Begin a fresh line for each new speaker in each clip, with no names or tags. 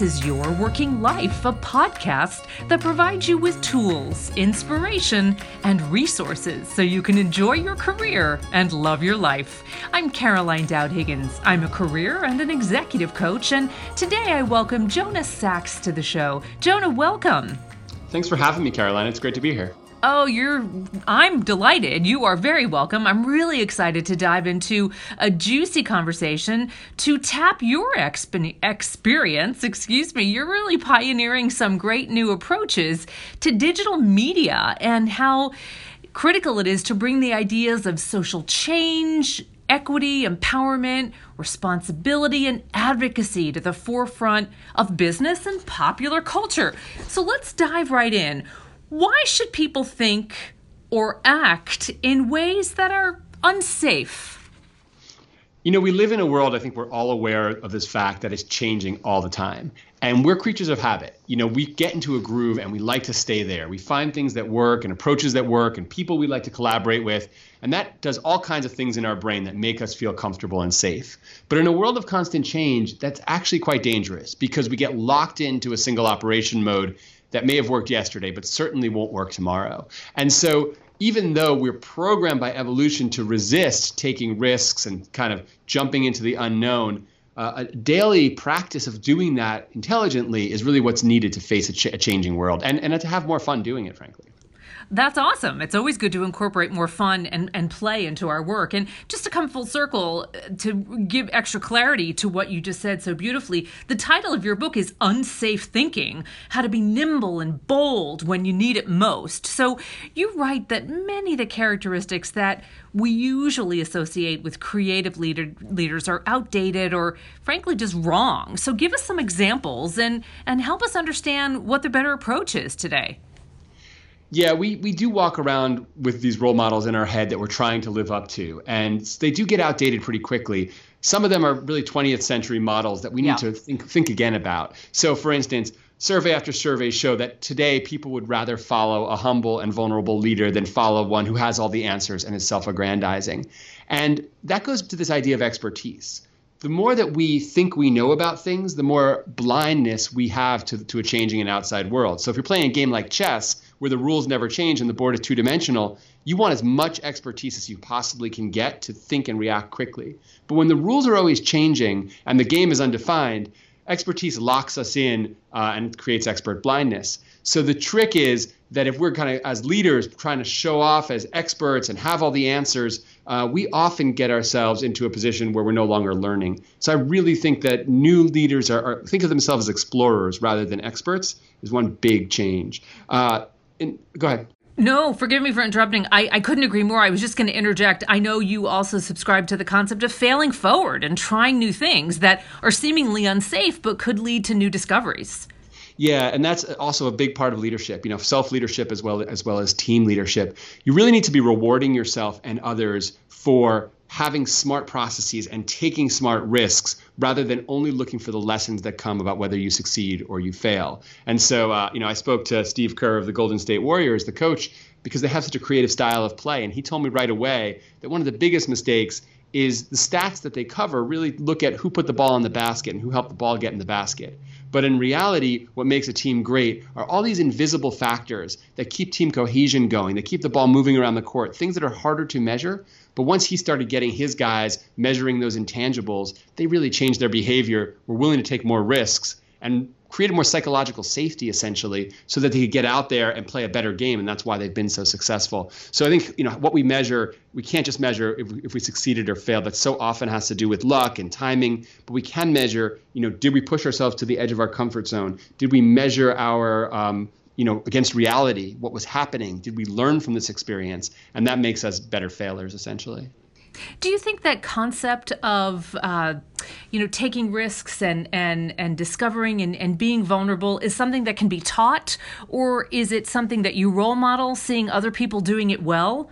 This is Your Working Life, a podcast that provides you with tools, inspiration, and resources so you can enjoy your career and love your life. I'm Caroline Dowd Higgins. I'm a career and an executive coach, and today I welcome Jonah Sachs to the show. Jonah, welcome.
Thanks for having me, Caroline. It's great to be here.
Oh, you're. I'm delighted. You are very welcome. I'm really excited to dive into a juicy conversation to tap your exp- experience. Excuse me. You're really pioneering some great new approaches to digital media and how critical it is to bring the ideas of social change, equity, empowerment, responsibility, and advocacy to the forefront of business and popular culture. So let's dive right in why should people think or act in ways that are unsafe?
You know, we live in a world, I think we're all aware of this fact that it's changing all the time. And we're creatures of habit. You know, we get into a groove and we like to stay there. We find things that work and approaches that work and people we like to collaborate with. And that does all kinds of things in our brain that make us feel comfortable and safe. But in a world of constant change, that's actually quite dangerous because we get locked into a single operation mode that may have worked yesterday, but certainly won't work tomorrow. And so, even though we're programmed by evolution to resist taking risks and kind of jumping into the unknown, uh, a daily practice of doing that intelligently is really what's needed to face a, ch- a changing world and, and to have more fun doing it, frankly.
That's awesome. It's always good to incorporate more fun and, and play into our work. And just to come full circle, uh, to give extra clarity to what you just said so beautifully, the title of your book is Unsafe Thinking How to Be Nimble and Bold When You Need It Most. So you write that many of the characteristics that we usually associate with creative leader, leaders are outdated or frankly just wrong. So give us some examples and, and help us understand what the better approach is today.
Yeah, we, we do walk around with these role models in our head that we're trying to live up to, and they do get outdated pretty quickly. Some of them are really 20th century models that we need yeah. to think think again about. So, for instance, survey after survey show that today people would rather follow a humble and vulnerable leader than follow one who has all the answers and is self-aggrandizing. And that goes to this idea of expertise. The more that we think we know about things, the more blindness we have to, to a changing and outside world. So if you're playing a game like chess, where the rules never change and the board is two dimensional, you want as much expertise as you possibly can get to think and react quickly. But when the rules are always changing and the game is undefined, expertise locks us in uh, and creates expert blindness. So the trick is that if we're kind of as leaders trying to show off as experts and have all the answers, uh, we often get ourselves into a position where we're no longer learning. So I really think that new leaders are, are think of themselves as explorers rather than experts is one big change. Uh, and go ahead.
No, forgive me for interrupting. I, I couldn't agree more. I was just going to interject. I know you also subscribe to the concept of failing forward and trying new things that are seemingly unsafe but could lead to new discoveries.
Yeah, and that's also a big part of leadership. You know, self leadership as well as well as team leadership. You really need to be rewarding yourself and others for having smart processes and taking smart risks rather than only looking for the lessons that come about whether you succeed or you fail. And so, uh, you know, I spoke to Steve Kerr of the Golden State Warriors, the coach, because they have such a creative style of play. And he told me right away that one of the biggest mistakes is the stats that they cover really look at who put the ball in the basket and who helped the ball get in the basket. But in reality, what makes a team great are all these invisible factors that keep team cohesion going, that keep the ball moving around the court, things that are harder to measure. But once he started getting his guys measuring those intangibles, they really changed their behavior, were willing to take more risks, and created more psychological safety essentially so that they could get out there and play a better game and that's why they've been so successful. So i think you know what we measure we can't just measure if, if we succeeded or failed. That so often has to do with luck and timing but we can measure you know did we push ourselves to the edge of our comfort zone? Did we measure our um, you know against reality what was happening? Did we learn from this experience? And that makes us better failures essentially
do you think that concept of, uh, you know, taking risks and and and discovering and, and being vulnerable is something that can be taught, or is it something that you role model, seeing other people doing it well?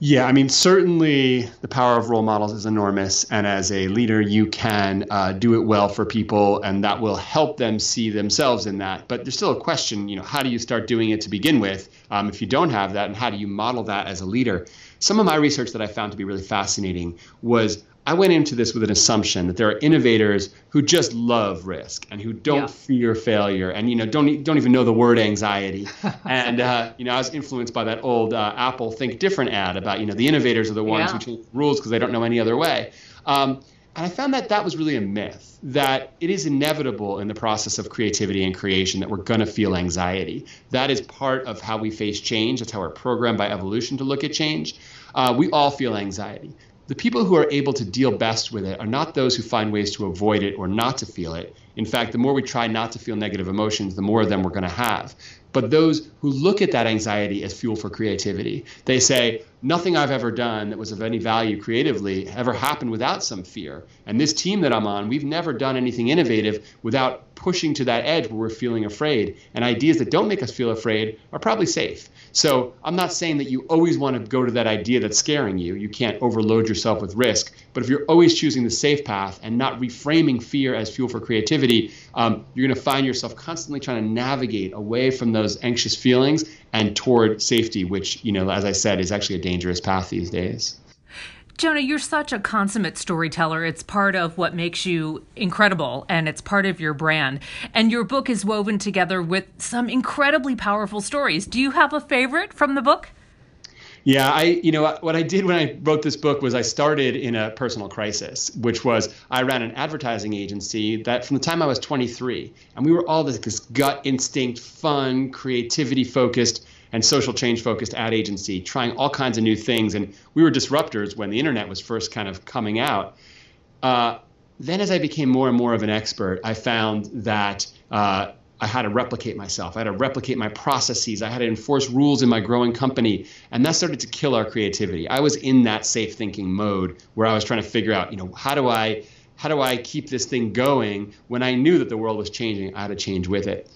Yeah, I mean, certainly the power of role models is enormous. And as a leader, you can uh, do it well for people, and that will help them see themselves in that. But there's still a question, you know, how do you start doing it to begin with um, if you don't have that, and how do you model that as a leader? Some of my research that I found to be really fascinating was I went into this with an assumption that there are innovators who just love risk and who don't yeah. fear failure and you know don't don't even know the word anxiety. and uh, you know, I was influenced by that old uh, Apple Think Different ad about you know the innovators are the ones yeah. who change rules because they don't know any other way. Um, and I found that that was really a myth, that it is inevitable in the process of creativity and creation that we're going to feel anxiety. That is part of how we face change. That's how we're programmed by evolution to look at change. Uh, we all feel anxiety. The people who are able to deal best with it are not those who find ways to avoid it or not to feel it. In fact, the more we try not to feel negative emotions, the more of them we're going to have but those who look at that anxiety as fuel for creativity. They say, nothing I've ever done that was of any value creatively ever happened without some fear. And this team that I'm on, we've never done anything innovative without pushing to that edge where we're feeling afraid. And ideas that don't make us feel afraid are probably safe. So I'm not saying that you always want to go to that idea that's scaring you. You can't overload yourself with risk. But if you're always choosing the safe path and not reframing fear as fuel for creativity, um, you're going to find yourself constantly trying to navigate away from those anxious feelings and toward safety, which, you know, as I said, is actually a dangerous path these days.
Jonah, you're such a consummate storyteller. It's part of what makes you incredible and it's part of your brand. And your book is woven together with some incredibly powerful stories. Do you have a favorite from the book?
Yeah, I you know what I did when I wrote this book was I started in a personal crisis, which was I ran an advertising agency that from the time I was 23, and we were all this, this gut instinct, fun, creativity focused and social change focused ad agency, trying all kinds of new things. And we were disruptors when the internet was first kind of coming out. Uh, then, as I became more and more of an expert, I found that uh, I had to replicate myself. I had to replicate my processes. I had to enforce rules in my growing company. And that started to kill our creativity. I was in that safe thinking mode where I was trying to figure out, you know, how do I how do I keep this thing going when I knew that the world was changing? I had to change with it.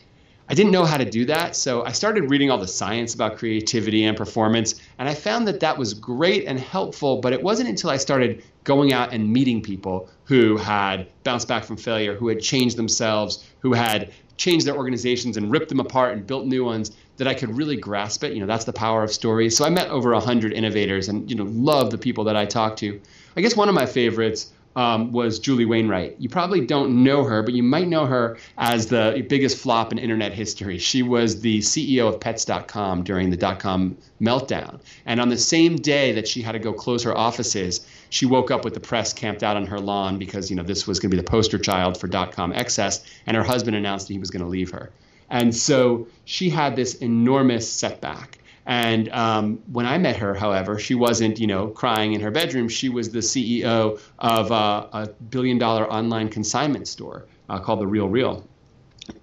I didn't know how to do that. So I started reading all the science about creativity and performance. And I found that that was great and helpful. But it wasn't until I started going out and meeting people who had bounced back from failure, who had changed themselves, who had changed their organizations and ripped them apart and built new ones that I could really grasp it. You know, that's the power of stories. So I met over 100 innovators and, you know, love the people that I talked to. I guess one of my favorites um, was Julie Wainwright. You probably don't know her, but you might know her as the biggest flop in internet history. She was the CEO of Pets.com during the dot com meltdown. And on the same day that she had to go close her offices, she woke up with the press camped out on her lawn because you know this was going to be the poster child for dot com excess, and her husband announced that he was going to leave her. And so she had this enormous setback. And um, when I met her, however, she wasn't, you know, crying in her bedroom. She was the CEO of uh, a billion-dollar online consignment store uh, called The RealReal,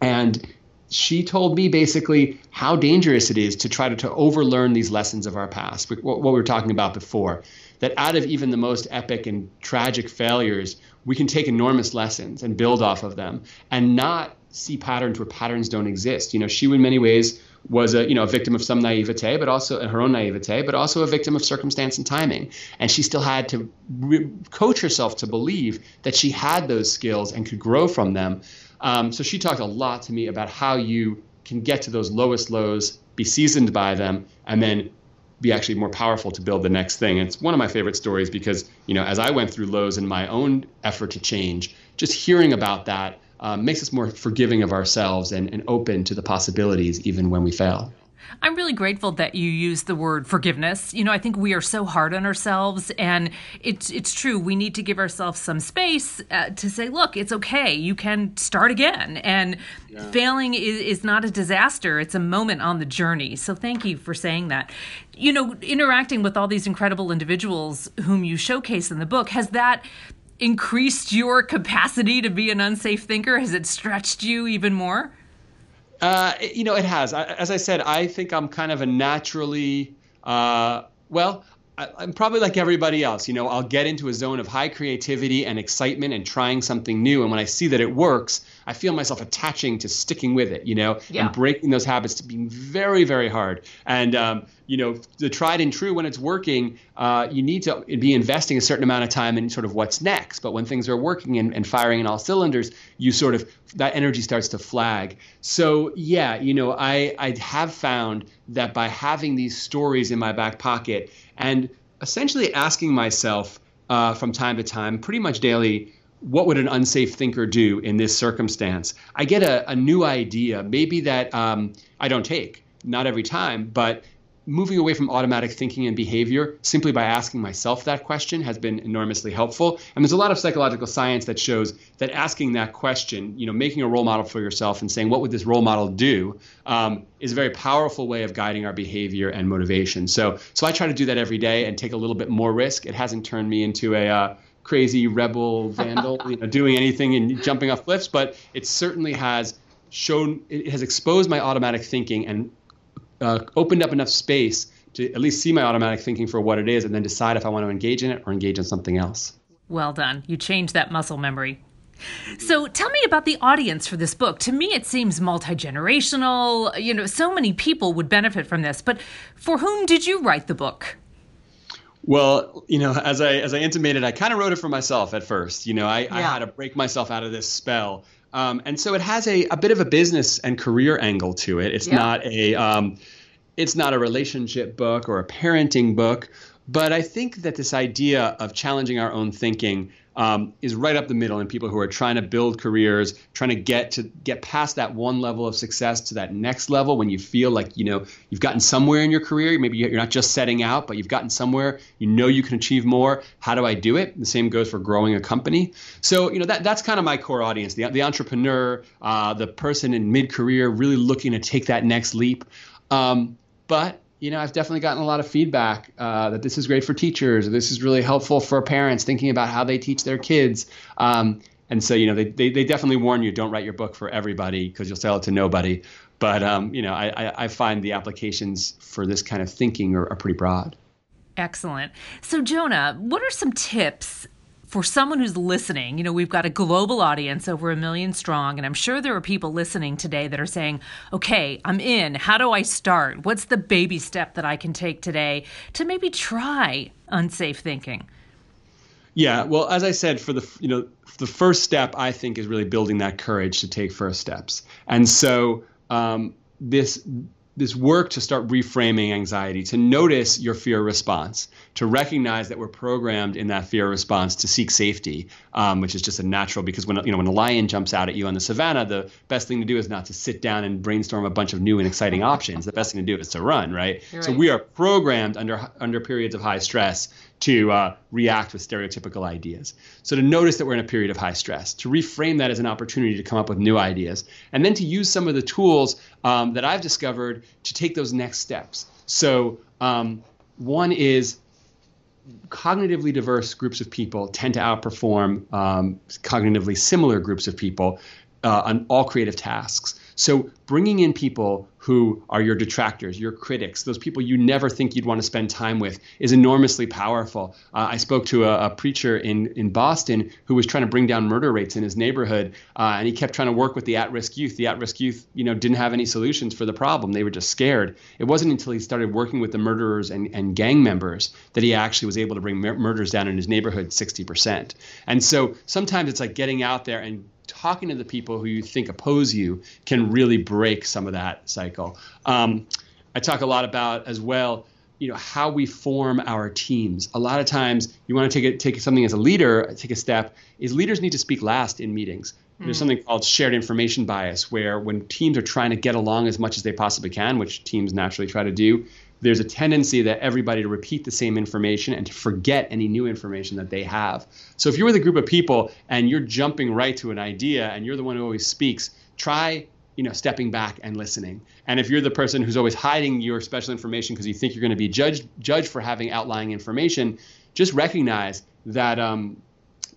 and she told me basically how dangerous it is to try to, to overlearn these lessons of our past, what, what we were talking about before. That out of even the most epic and tragic failures, we can take enormous lessons and build off of them, and not see patterns where patterns don't exist. You know, she in many ways was a you know a victim of some naivete, but also her own naivete, but also a victim of circumstance and timing. And she still had to re- coach herself to believe that she had those skills and could grow from them. Um, so she talked a lot to me about how you can get to those lowest lows, be seasoned by them, and then be actually more powerful to build the next thing. And it's one of my favorite stories because you know as I went through lows in my own effort to change, just hearing about that um, makes us more forgiving of ourselves and, and open to the possibilities even when we fail.
I'm really grateful that you use the word forgiveness. You know, I think we are so hard on ourselves, and it's it's true. We need to give ourselves some space uh, to say, "Look, it's okay. You can start again." And yeah. failing is, is not a disaster; it's a moment on the journey. So, thank you for saying that. You know, interacting with all these incredible individuals whom you showcase in the book has that increased your capacity to be an unsafe thinker? Has it stretched you even more?
Uh, you know, it has. I, as I said, I think I'm kind of a naturally, uh, well, I, am probably like everybody else. You know, I'll get into a zone of high creativity and excitement and trying something new. And when I see that it works, I feel myself attaching to sticking with it, you know, yeah. and breaking those habits to being very, very hard. And, um, you know, the tried and true, when it's working, uh, you need to be investing a certain amount of time in sort of what's next. But when things are working and, and firing in all cylinders, you sort of, that energy starts to flag. So, yeah, you know, I, I have found that by having these stories in my back pocket and essentially asking myself, uh, from time to time, pretty much daily, what would an unsafe thinker do in this circumstance? I get a, a new idea, maybe that um, I don't take, not every time, but moving away from automatic thinking and behavior simply by asking myself that question has been enormously helpful. And there's a lot of psychological science that shows that asking that question, you know, making a role model for yourself and saying, what would this role model do, um, is a very powerful way of guiding our behavior and motivation. So, so I try to do that every day and take a little bit more risk. It hasn't turned me into a uh, crazy rebel vandal, you know, doing anything and jumping off cliffs, but it certainly has shown, it has exposed my automatic thinking and uh, opened up enough space to at least see my automatic thinking for what it is and then decide if I want to engage in it or engage in something else.
Well done. You changed that muscle memory. So tell me about the audience for this book. To me, it seems multi generational. You know, so many people would benefit from this. But for whom did you write the book?
Well, you know, as I as I intimated, I kind of wrote it for myself at first. You know, I, yeah. I had to break myself out of this spell, um, and so it has a, a bit of a business and career angle to it. It's yeah. not a um, it's not a relationship book or a parenting book, but I think that this idea of challenging our own thinking um, is right up the middle in people who are trying to build careers, trying to get to get past that one level of success to that next level when you feel like you know you've gotten somewhere in your career. Maybe you're not just setting out, but you've gotten somewhere. You know you can achieve more. How do I do it? The same goes for growing a company. So you know that that's kind of my core audience: the the entrepreneur, uh, the person in mid career, really looking to take that next leap. Um, but you know, I've definitely gotten a lot of feedback uh, that this is great for teachers. This is really helpful for parents thinking about how they teach their kids. Um, and so, you know, they, they, they, definitely warn you don't write your book for everybody because you'll sell it to nobody. But, um, you know, I, I, find the applications for this kind of thinking are, are pretty broad.
Excellent. So, Jonah, what are some tips for someone who's listening, you know, we've got a global audience over a million strong, and I'm sure there are people listening today that are saying, okay, I'm in. How do I start? What's the baby step that I can take today to maybe try unsafe thinking?
Yeah, well, as I said, for the you know the first step, I think is really building that courage to take first steps, and so um, this this work to start reframing anxiety, to notice your fear response, to recognize that we're programmed in that fear response to seek safety, um, which is just a natural because when you know when a lion jumps out at you on the savannah, the best thing to do is not to sit down and brainstorm a bunch of new and exciting options. The best thing to do is to run, right? right. So we are programmed under under periods of high stress to uh, react with stereotypical ideas. So to notice that we're in a period of high stress, to reframe that as an opportunity to come up with new ideas, and then to use some of the tools um, that I've discovered to take those next steps. So um, one is cognitively diverse groups of people tend to outperform um, cognitively similar groups of people uh, on all creative tasks. So bringing in people who are your detractors, your critics, those people you never think you'd want to spend time with is enormously powerful. Uh, I spoke to a, a, preacher in, in Boston who was trying to bring down murder rates in his neighborhood, uh, and he kept trying to work with the at-risk youth. The at-risk youth, you know, didn't have any solutions for the problem. They were just scared. It wasn't until he started working with the murderers and, and gang members that he actually was able to bring mur- murders down in his neighborhood 60%. And so sometimes it's like getting out there and talking to the people who you think oppose you can really break some of that cycle. Um, I talk a lot about as well, you know, how we form our teams. A lot of times, you want to take it, take something as a leader, take a step. Is leaders need to speak last in meetings. Mm. There's something called shared information bias, where when teams are trying to get along as much as they possibly can, which teams naturally try to do, there's a tendency that everybody to repeat the same information and to forget any new information that they have. So if you're with a group of people and you're jumping right to an idea and you're the one who always speaks, try you know stepping back and listening. And if you're the person who's always hiding your special information because you think you're going to be judged judged for having outlying information, just recognize that um,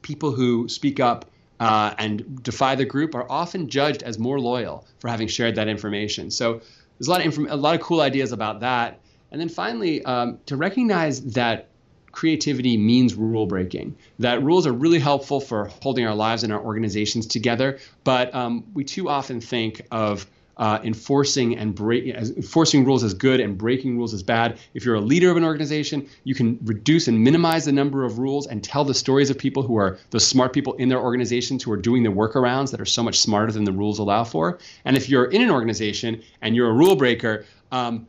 people who speak up uh, and defy the group are often judged as more loyal for having shared that information. So there's a lot of inf- a lot of cool ideas about that. And then finally, um, to recognize that creativity means rule breaking. That rules are really helpful for holding our lives and our organizations together, but um, we too often think of uh, enforcing and break, enforcing rules as good and breaking rules as bad. If you're a leader of an organization, you can reduce and minimize the number of rules and tell the stories of people who are the smart people in their organizations who are doing the workarounds that are so much smarter than the rules allow for. And if you're in an organization and you're a rule breaker, um,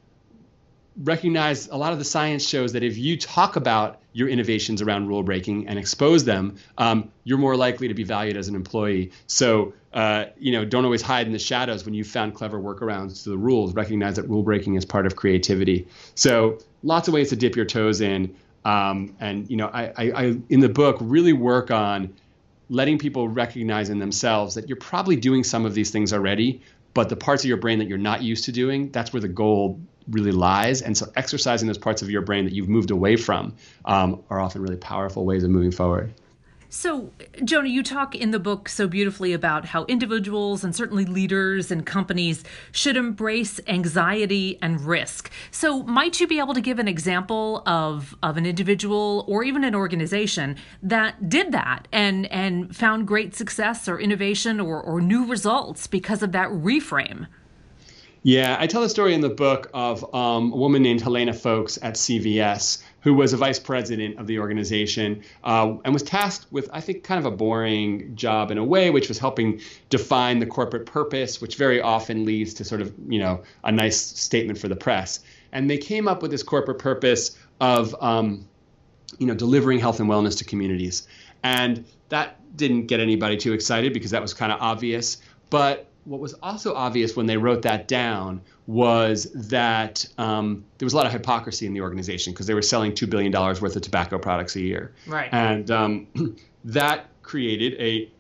recognize a lot of the science shows that if you talk about your innovations around rule breaking and expose them, um, you're more likely to be valued as an employee. So, uh, you know, don't always hide in the shadows when you've found clever workarounds to the rules. Recognize that rule breaking is part of creativity. So, lots of ways to dip your toes in. Um, and you know, I, I, I in the book really work on letting people recognize in themselves that you're probably doing some of these things already, but the parts of your brain that you're not used to doing, that's where the gold really lies. And so exercising those parts of your brain that you've moved away from um, are often really powerful ways of moving forward.
So, Jonah, you talk in the book so beautifully about how individuals and certainly leaders and companies should embrace anxiety and risk. So, might you be able to give an example of, of an individual or even an organization that did that and, and found great success or innovation or, or new results because of that reframe?
Yeah, I tell the story in the book of um, a woman named Helena Foulkes at CVS, who was a vice president of the organization uh, and was tasked with, I think, kind of a boring job in a way, which was helping define the corporate purpose, which very often leads to sort of, you know, a nice statement for the press. And they came up with this corporate purpose of, um, you know, delivering health and wellness to communities. And that didn't get anybody too excited because that was kind of obvious. But what was also obvious when they wrote that down was that um, there was a lot of hypocrisy in the organization because they were selling $2 billion worth of tobacco products a year.
Right.
And um, that created a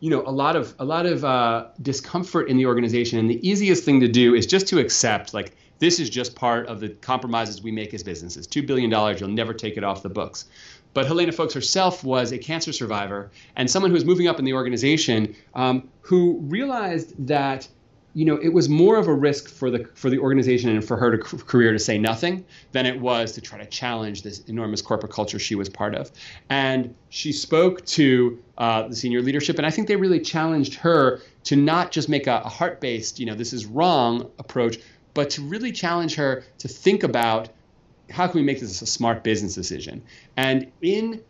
you know a lot of a lot of uh, discomfort in the organization and the easiest thing to do is just to accept like this is just part of the compromises we make as businesses $2 billion you'll never take it off the books but Helena Foulkes herself was a cancer survivor and someone who was moving up in the organization um, who realized that you know, it was more of a risk for the for the organization and for her to, career to say nothing than it was to try to challenge this enormous corporate culture she was part of. And she spoke to uh, the senior leadership, and I think they really challenged her to not just make a, a heart-based, you know, this is wrong approach, but to really challenge her to think about how can we make this a smart business decision? And in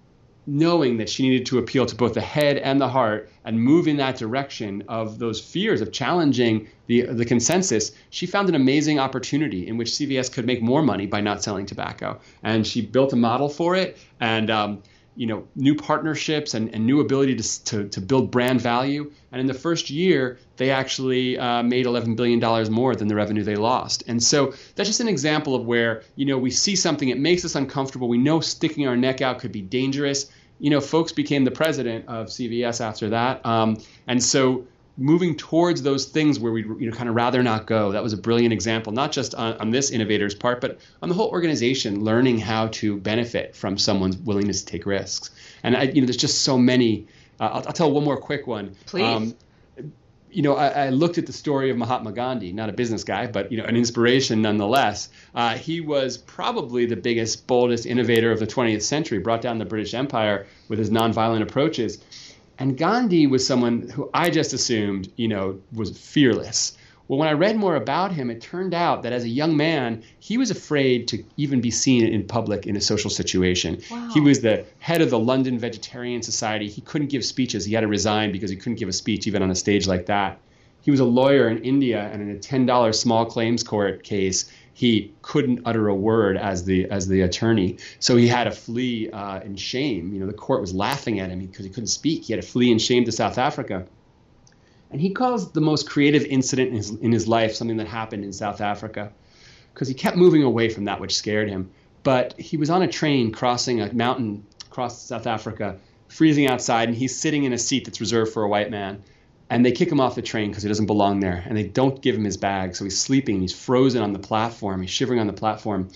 knowing that she needed to appeal to both the head and the heart and move in that direction of those fears of challenging the, the consensus, she found an amazing opportunity in which CVS could make more money by not selling tobacco. And she built a model for it. And um, you know new partnerships and, and new ability to, to, to build brand value. And in the first year they actually uh, made 11 billion dollars more than the revenue they lost. And so that's just an example of where you know we see something it makes us uncomfortable. We know sticking our neck out could be dangerous. You know Foulkes became the president of cvs after that. Um, and so moving towards those things where we you know kind of rather not go. That was a brilliant example, not just on, on, this innovator's part, but on the whole organization learning how to benefit from someone's willingness to take risks. And I, you know, there's just so many. Uh, I'll, I'll, tell one more quick one.
Please. Um,
you know, I, I, looked at the story of Mahatma Gandhi, not a business guy, but you know, an inspiration nonetheless. Uh, he was probably the biggest, boldest innovator of the 20th century. Brought down the British Empire with his nonviolent approaches. And Gandhi was someone who I just assumed, you know, was fearless. Well, when I read more about him, it turned out that as a young man, he was afraid to even be seen in public in a social situation.
Wow.
He was the head of the London Vegetarian Society. He couldn't give speeches. He had to resign because he couldn't give a speech even on a stage like that. He was a lawyer in India, and in a $10 small claims court case, he couldn't utter a word as the as the attorney. So he had to flee uh, in shame. You know, the court was laughing at him because he couldn't speak. He had to flee in shame to South Africa. And he calls the most creative incident in his, in his life something that happened in South Africa because he kept moving away from that which scared him. But he was on a train crossing a mountain across South Africa, freezing outside, and he's sitting in a seat that's reserved for a white man and they kick him off the train because he doesn't belong there. And they don't give him his bag. So he's sleeping. He's frozen on the platform. He's shivering on the platform.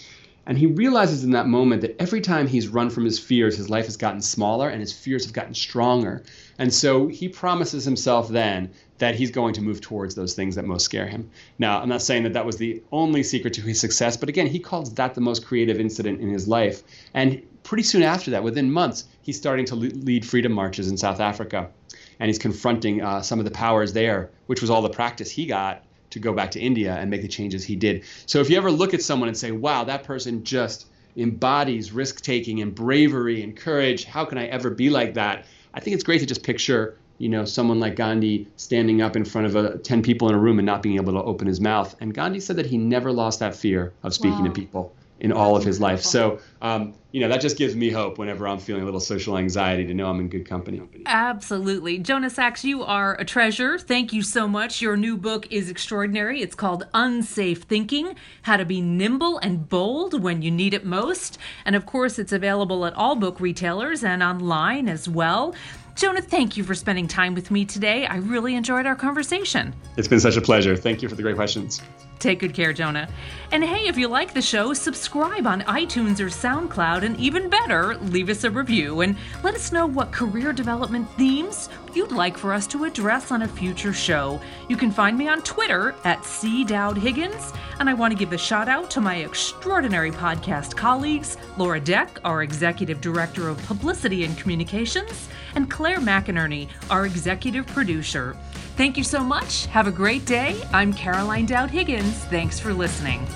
And he realizes in that moment that every time he's run from his fears his life has gotten smaller and his fears have gotten stronger. And so he promises himself then that he's going to move towards those things that most scare him. Now i'm not saying that that was the only secret to his success but again he calls that the most creative incident in his life. And pretty soon after that within months he's starting to lead freedom marches in south africa and he's confronting uh, some of the powers there, which was all the practice he got to go back to India and make the changes he did. So if you ever look at someone and say, wow, that person just embodies risk taking and bravery and courage, how can I ever be like that? I think it's great to just picture you know, someone like Gandhi standing up in front of a, 10 people in a room and not being able to open his mouth. And Gandhi said that he never lost that fear of speaking wow. to people. In all of his life. So, um, you know, that just gives me hope whenever I'm feeling a little social anxiety to know I'm in good company.
Absolutely. Jonah Sachs, you are a treasure. Thank you so much. Your new book is extraordinary. It's called Unsafe Thinking How to Be Nimble and Bold When You Need It Most. And of course, it's available at all book retailers and online as well. Jonah, thank you for spending time with me today. I really enjoyed our conversation.
It's been such a pleasure. Thank you for the great questions.
Take good care, Jonah. And hey, if you like the show, subscribe on iTunes or SoundCloud, and even better, leave us a review and let us know what career development themes you'd like for us to address on a future show. You can find me on Twitter at C. Dowd Higgins, and I want to give a shout out to my extraordinary podcast colleagues, Laura Deck, our Executive Director of Publicity and Communications, and Claire McInerney, our Executive Producer. Thank you so much. Have a great day. I'm Caroline Dowd Higgins. Thanks for listening.